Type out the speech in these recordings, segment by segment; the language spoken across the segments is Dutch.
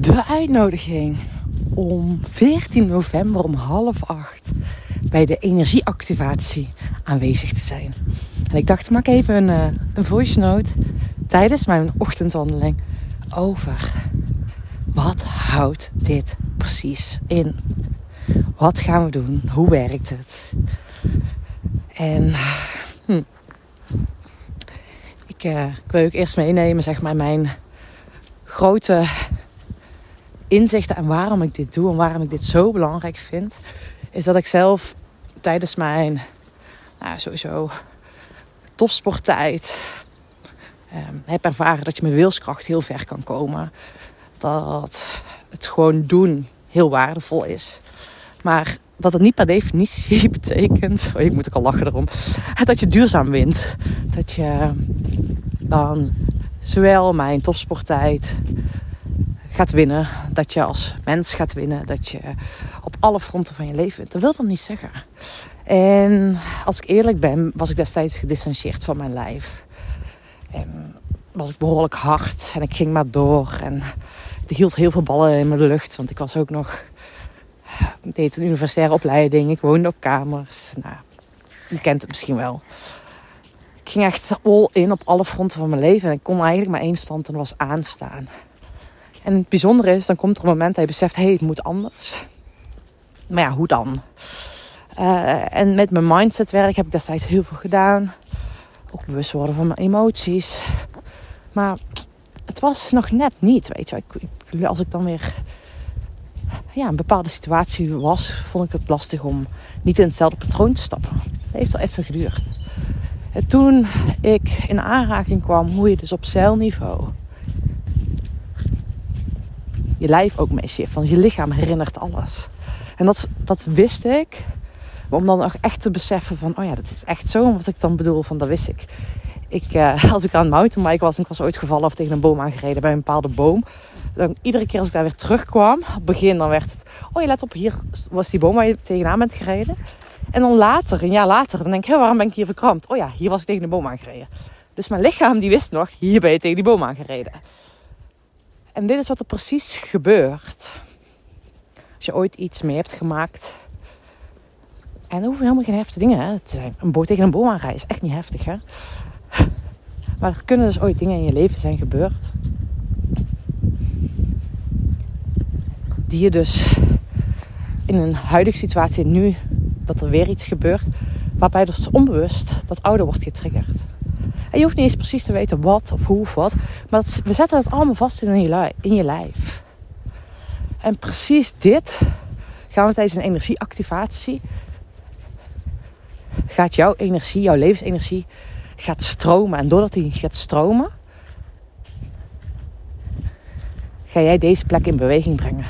de uitnodiging om 14 november om half acht bij de energieactivatie aanwezig te zijn. En ik dacht, maak even een, uh, een voice note tijdens mijn ochtendwandeling over wat houdt dit precies in? Wat gaan we doen? Hoe werkt het? En hm, ik, uh, ik wil ook eerst meenemen, zeg maar, mijn grote inzichten en waarom ik dit doe en waarom ik dit zo belangrijk vind, is dat ik zelf tijdens mijn nou, sowieso topsporttijd um, heb ervaren dat je met wilskracht heel ver kan komen. Dat het gewoon doen heel waardevol is. Maar dat het niet per definitie betekent, oh, ik moet ook al lachen erom, dat je duurzaam wint. Dat je dan zowel mijn topsporttijd gaat winnen, dat je als mens gaat winnen, dat je op alle fronten van je leven wint. Dat wil dat niet zeggen. En als ik eerlijk ben, was ik destijds gedistanceerd van mijn lijf. En was ik behoorlijk hard en ik ging maar door. En ik hield heel veel ballen in mijn lucht, want ik was ook nog. Deed een universitaire opleiding, ik woonde op kamers. Nou, je kent het misschien wel. Ik ging echt all in op alle fronten van mijn leven. En ik kon eigenlijk maar één stand en was aanstaan. En het bijzondere is, dan komt er een moment dat je beseft, hé, hey, het moet anders. Maar ja, hoe dan? Uh, en met mijn mindsetwerk heb ik destijds heel veel gedaan. Ook bewust worden van mijn emoties. Maar het was nog net niet, weet je. Als ik dan weer ja, een bepaalde situatie was, vond ik het lastig om niet in hetzelfde patroon te stappen. Het heeft wel even geduurd. En toen ik in aanraking kwam hoe je dus op zeilniveau je lijf ook mee shift. Want je lichaam herinnert alles. En dat, dat wist ik. Maar om dan ook echt te beseffen van, oh ja, dat is echt zo. wat ik dan bedoel, van dat wist ik. ik uh, als ik aan het mountainbike was en ik was ooit gevallen of tegen een boom aangereden bij een bepaalde boom. Dan iedere keer als ik daar weer terugkwam, op het begin dan werd het, oh je let op, hier was die boom waar je tegenaan bent gereden. En dan later, een jaar later, dan denk ik, waarom ben ik hier verkrampt? Oh ja, hier was ik tegen de boom aangereden. Dus mijn lichaam die wist nog, hier ben je tegen die boom aangereden. En dit is wat er precies gebeurt. Als je ooit iets mee hebt gemaakt. En dat hoeven helemaal geen heftige dingen hè, te zijn. Een boot tegen een boom aanrijden is echt niet heftig. Hè? Maar er kunnen dus ooit dingen in je leven zijn gebeurd. Die je dus in een huidige situatie, nu dat er weer iets gebeurt, waarbij dus onbewust dat oude wordt getriggerd. En je hoeft niet eens precies te weten wat of hoe of wat. Maar we zetten het allemaal vast in je, in je lijf. En precies dit gaan we tijdens een energieactivatie. Gaat jouw energie, jouw levensenergie, gaat stromen. En doordat die gaat stromen, ga jij deze plek in beweging brengen.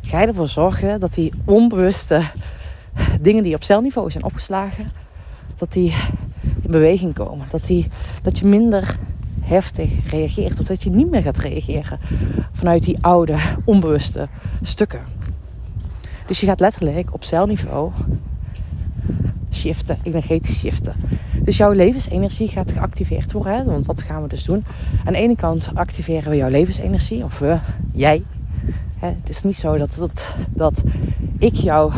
Ga je ervoor zorgen dat die onbewuste dingen die op celniveau zijn opgeslagen, dat die in beweging komen. Dat, die, dat je minder heftig reageert. Of dat je niet meer gaat reageren vanuit die oude, onbewuste stukken. Dus je gaat letterlijk op celniveau shiften, energetisch shiften. Dus jouw levensenergie gaat geactiveerd worden. Hè? Want wat gaan we dus doen? Aan de ene kant activeren we jouw levensenergie. Of we, jij. Het is niet zo dat, dat, dat ik jou...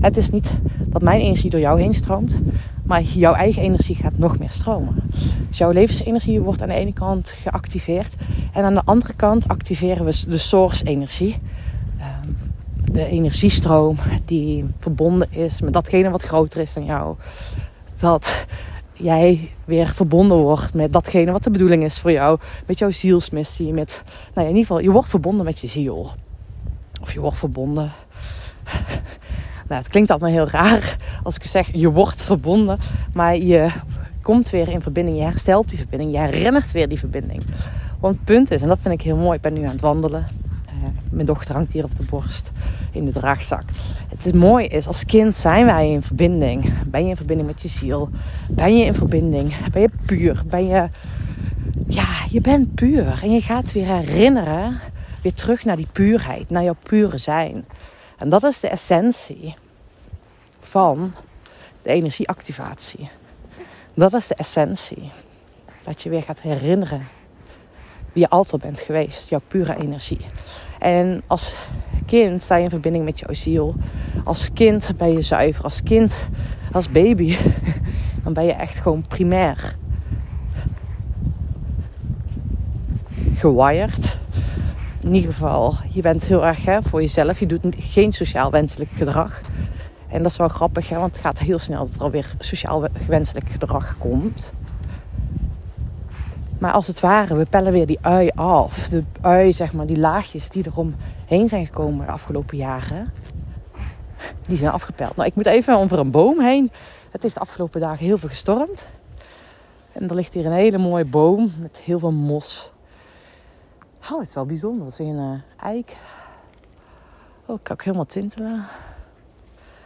Het is niet dat mijn energie door jou heen stroomt. Maar jouw eigen energie gaat nog meer stromen. Dus jouw levensenergie wordt aan de ene kant geactiveerd. En aan de andere kant activeren we de source-energie. Ehm, de energiestroom die verbonden is met datgene wat groter is dan jou. Dat jij weer verbonden wordt met datgene wat de bedoeling is voor jou. Met jouw zielsmissie. Met, nou ja, in ieder geval, je wordt verbonden met je ziel. Of je wordt verbonden nou, het klinkt allemaal heel raar als ik zeg je wordt verbonden, maar je komt weer in verbinding, je herstelt die verbinding, je herinnert weer die verbinding. Want het punt is, en dat vind ik heel mooi, ik ben nu aan het wandelen. Uh, mijn dochter hangt hier op de borst in de draagzak. Het is mooi is, als kind zijn wij in verbinding. Ben je in verbinding met je ziel? Ben je in verbinding? Ben je puur? Ben je... Ja, je bent puur. En je gaat weer herinneren, weer terug naar die puurheid, naar jouw pure zijn. En dat is de essentie van de energieactivatie. Dat is de essentie. Dat je weer gaat herinneren wie je altijd bent geweest, jouw pure energie. En als kind sta je in verbinding met jouw ziel. Als kind ben je zuiver. Als kind, als baby, dan ben je echt gewoon primair gewired. In ieder geval, je bent heel erg hè, voor jezelf. Je doet geen sociaal wenselijk gedrag. En dat is wel grappig, hè, want het gaat heel snel dat er alweer sociaal wenselijk gedrag komt. Maar als het ware, we pellen weer die ui af. De ui, zeg maar, die laagjes die eromheen zijn gekomen de afgelopen jaren. Die zijn afgepeld. Nou, ik moet even over een boom heen. Het heeft de afgelopen dagen heel veel gestormd. En er ligt hier een hele mooie boom met heel veel mos. Oh, het is wel bijzonder. Dat is een eik. Oh, ik kan ook helemaal tintelen.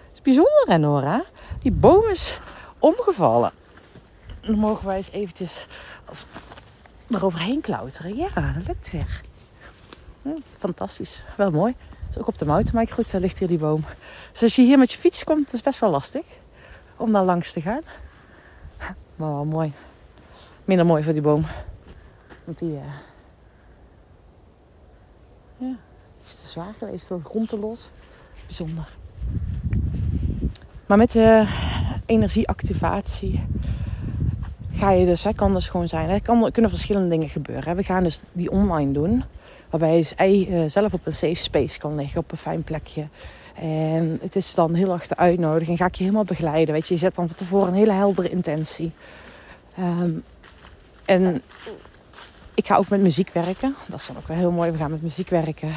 Het is bijzonder, hè, Nora? Die boom is omgevallen. Dan mogen wij eens eventjes als, eroverheen klauteren. Ja, dat lukt weer. Hm, fantastisch. Wel mooi. is ook op de mountainbike goed. Ligt hier die boom. Dus als je hier met je fiets komt, is het best wel lastig om daar langs te gaan. Maar wel mooi. Minder mooi voor die boom. Want die... Uh, ja, is te zwaar geweest. De grond te los. Bijzonder. Maar met de energieactivatie ga je dus, hè, kan dus gewoon zijn. Er kunnen verschillende dingen gebeuren. We gaan dus die online doen. Waarbij je eh, zelf op een safe space kan liggen, op een fijn plekje. En het is dan heel erg de uitnodiging. Ga ik je helemaal begeleiden. Weet je, je zet dan van tevoren een hele heldere intentie. Ehm, en ik ga ook met muziek werken. Dat is dan ook wel heel mooi. We gaan met muziek werken.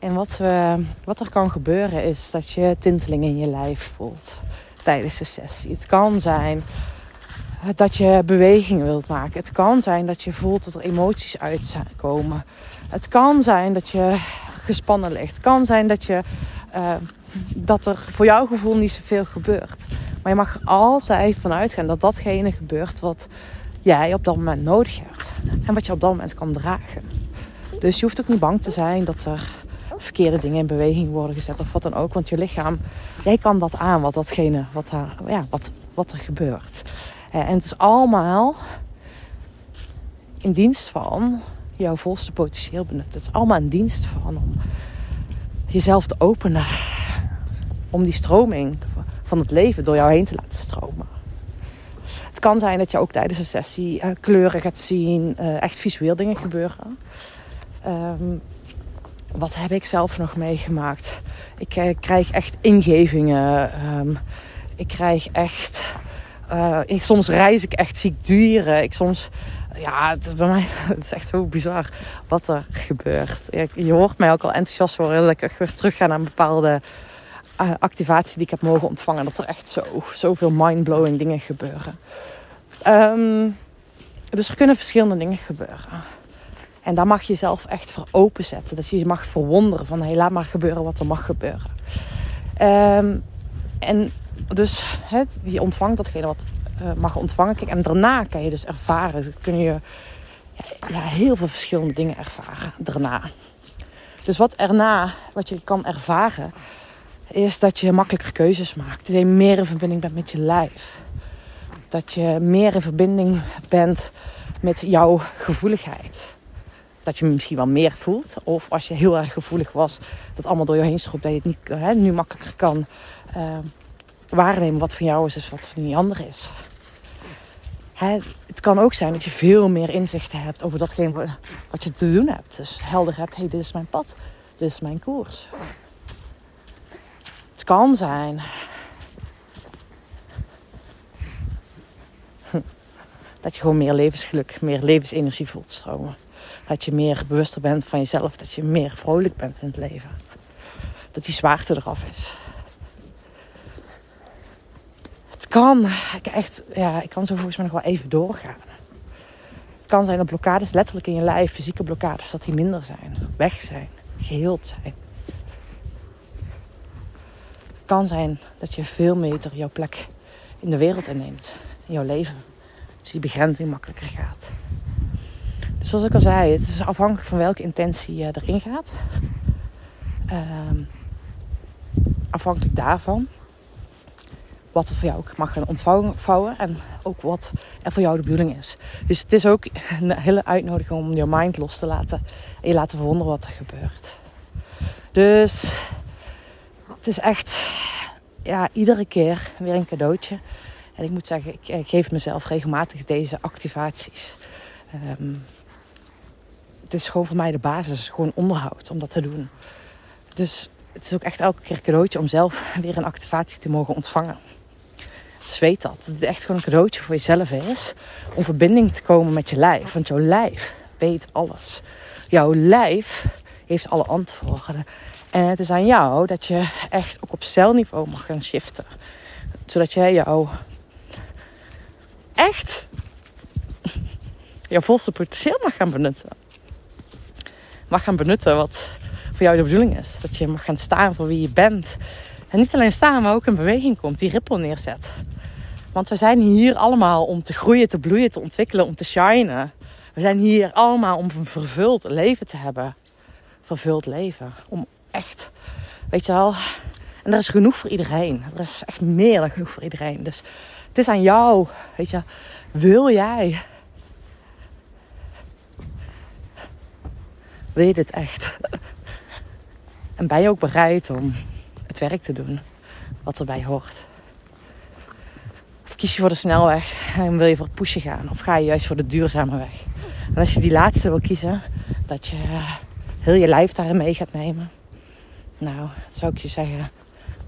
En wat, we, wat er kan gebeuren is dat je tinteling in je lijf voelt tijdens de sessie. Het kan zijn dat je beweging wilt maken. Het kan zijn dat je voelt dat er emoties uitkomen. Het kan zijn dat je gespannen ligt. Het kan zijn dat, je, uh, dat er voor jouw gevoel niet zoveel gebeurt. Maar je mag altijd van uitgaan dat datgene gebeurt wat jij op dat moment nodig hebt. En wat je op dat moment kan dragen. Dus je hoeft ook niet bang te zijn dat er verkeerde dingen in beweging worden gezet of wat dan ook. Want je lichaam, jij kan dat aan, wat datgene, wat, daar, ja, wat, wat er gebeurt. En het is allemaal in dienst van jouw volste potentieel benutten. Het is allemaal in dienst van om jezelf te openen. Om die stroming van het leven door jou heen te laten stromen. Het kan zijn dat je ook tijdens een sessie uh, kleuren gaat zien, uh, echt visueel dingen gebeuren. Um, wat heb ik zelf nog meegemaakt? Ik uh, krijg echt ingevingen. Um, ik krijg echt. Ik, soms reis ik echt ziek dieren. Ik soms ja, het, bij mij het is echt zo bizar wat er gebeurt. Je, hoort mij ook al enthousiast worden dat ik weer terug ga naar een bepaalde uh, activatie die ik heb mogen ontvangen. Dat er echt zo, zoveel mindblowing dingen gebeuren. Um, dus er kunnen verschillende dingen gebeuren. En daar mag je jezelf echt voor openzetten. Dat je mag verwonderen van hey, laat maar gebeuren wat er mag gebeuren. Um, en dus je ontvangt datgene wat uh, mag ontvangen. En daarna kan je dus ervaren. Dus kun je ja, heel veel verschillende dingen ervaren daarna. Dus wat erna, wat je kan ervaren, is dat je makkelijker keuzes maakt. Dat je meer in verbinding bent met je lijf. Dat je meer in verbinding bent met jouw gevoeligheid. Dat je misschien wel meer voelt. Of als je heel erg gevoelig was, dat allemaal door je heen stroopt. Dat je het niet, hè, nu makkelijker kan uh, waarnemen wat van jou is, en wat van die ander is het kan ook zijn dat je veel meer inzichten hebt over datgene wat je te doen hebt. Dus helder hebt, hey, dit is mijn pad, dit is mijn koers. Het kan zijn dat je gewoon meer levensgeluk, meer levensenergie voelt stromen. Dat je meer bewuster bent van jezelf, dat je meer vrolijk bent in het leven. Dat die zwaarte eraf is kan, ik, echt, ja, ik kan zo volgens mij nog wel even doorgaan. Het kan zijn dat blokkades letterlijk in je lijf, fysieke blokkades, dat die minder zijn, weg zijn, geheeld zijn. Het kan zijn dat je veel meter jouw plek in de wereld inneemt, in jouw leven. Dus die begrenzing makkelijker gaat. Dus zoals ik al zei, het is afhankelijk van welke intentie je erin gaat. Um, afhankelijk daarvan wat er voor jou ook mag gaan ontvouwen en ook wat er voor jou de bedoeling is. Dus het is ook een hele uitnodiging om je mind los te laten en je laten verwonderen wat er gebeurt. Dus het is echt ja, iedere keer weer een cadeautje. En ik moet zeggen, ik, geef mezelf regelmatig deze activaties. Ehm, het is gewoon voor mij de basis, gewoon onderhoud om dat te doen. Dus het is ook echt elke keer een cadeautje om zelf weer een activatie te mogen ontvangen. Dus weet dat. Dat het echt gewoon een cadeautje voor jezelf is. Om verbinding te komen met je lijf. Want jouw lijf weet alles. Jouw lijf heeft alle antwoorden. En het is aan jou dat je echt ook op celniveau mag gaan shiften. Zodat jij jouw echt jouw volste potentieel mag gaan benutten. Mag gaan benutten wat voor jou de bedoeling is. Dat je mag gaan staan voor wie je bent. En niet alleen staan, maar ook in beweging komt, die rippel neerzet. Want we zijn hier allemaal om te groeien, te bloeien, te ontwikkelen, om te shinen. We zijn hier allemaal om een vervuld leven te hebben. Vervuld leven. Om echt, weet je wel. En er is genoeg voor iedereen. Er is echt meer dan genoeg voor iedereen. Dus het is aan jou, weet je. Wil jij? Wil je dit echt? En ben je ook bereid om het werk te doen wat erbij hoort? Of kies je voor de snelweg en wil je voor het pushen gaan? Of ga je juist voor de duurzame weg? En als je die laatste wil kiezen, dat je heel je lijf daarin mee gaat nemen. Nou, dat zou ik je zeggen,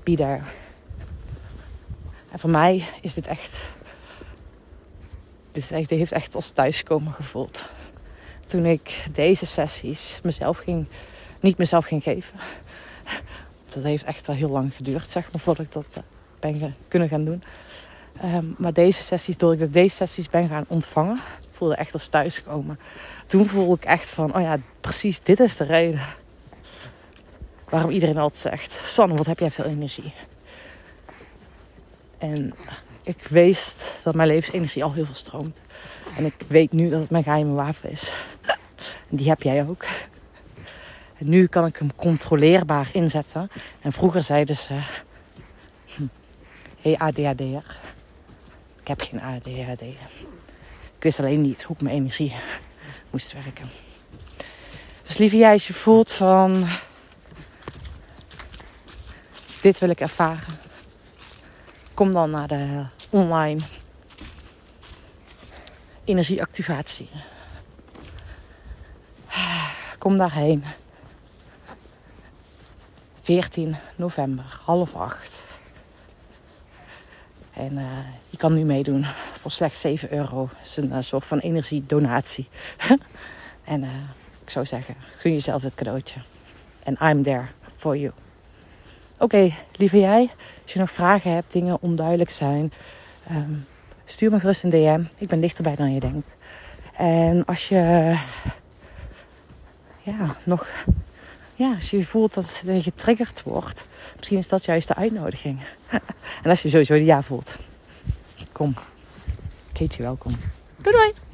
be. En voor mij is dit echt, echt, dit heeft echt als thuiskomen gevoeld. Toen ik deze sessies mezelf ging, niet mezelf ging geven. Dat heeft echt al heel lang geduurd, zeg maar, voordat ik dat eh, ben kunnen gaan doen. Ehm, maar deze sessies, doordat ik deze sessies ben gaan ontvangen, voelde echt als thuiskomen. Toen voelde ik echt van, oh ja, precies dit is de reden. Waarom iedereen altijd zegt, Sanne, wat heb jij veel energie. En ik wist dat mijn levensenergie al heel veel stroomt. En ik weet nu dat het mijn geheime wapen is. Die heb jij ook. Nu kan ik hem controleerbaar inzetten. En vroeger zeiden ze... Hé hey ADHD'er. Ik heb geen ADHD. Ik wist alleen niet hoe ik mijn energie moest werken. Dus lieve jij, als je voelt van... Dit wil ik ervaren. Kom dan naar de online energieactivatie. Kom daarheen. 14 november, half acht. En uh, je kan nu meedoen voor slechts 7 euro. Het is een uh, soort van energiedonatie. en uh, ik zou zeggen, gun jezelf het cadeautje. En I'm there for you. Oké, lieve jij, als je nog vragen hebt, dingen onduidelijk zijn, um, stuur me gerust een DM. Ik ben dichterbij dan je denkt. En als je ja, nog ja, als je voelt dat je getriggerd wordt, misschien is dat juist de uitnodiging. en als je sowieso de ja voelt, kom. Katie, welkom. Doei doei!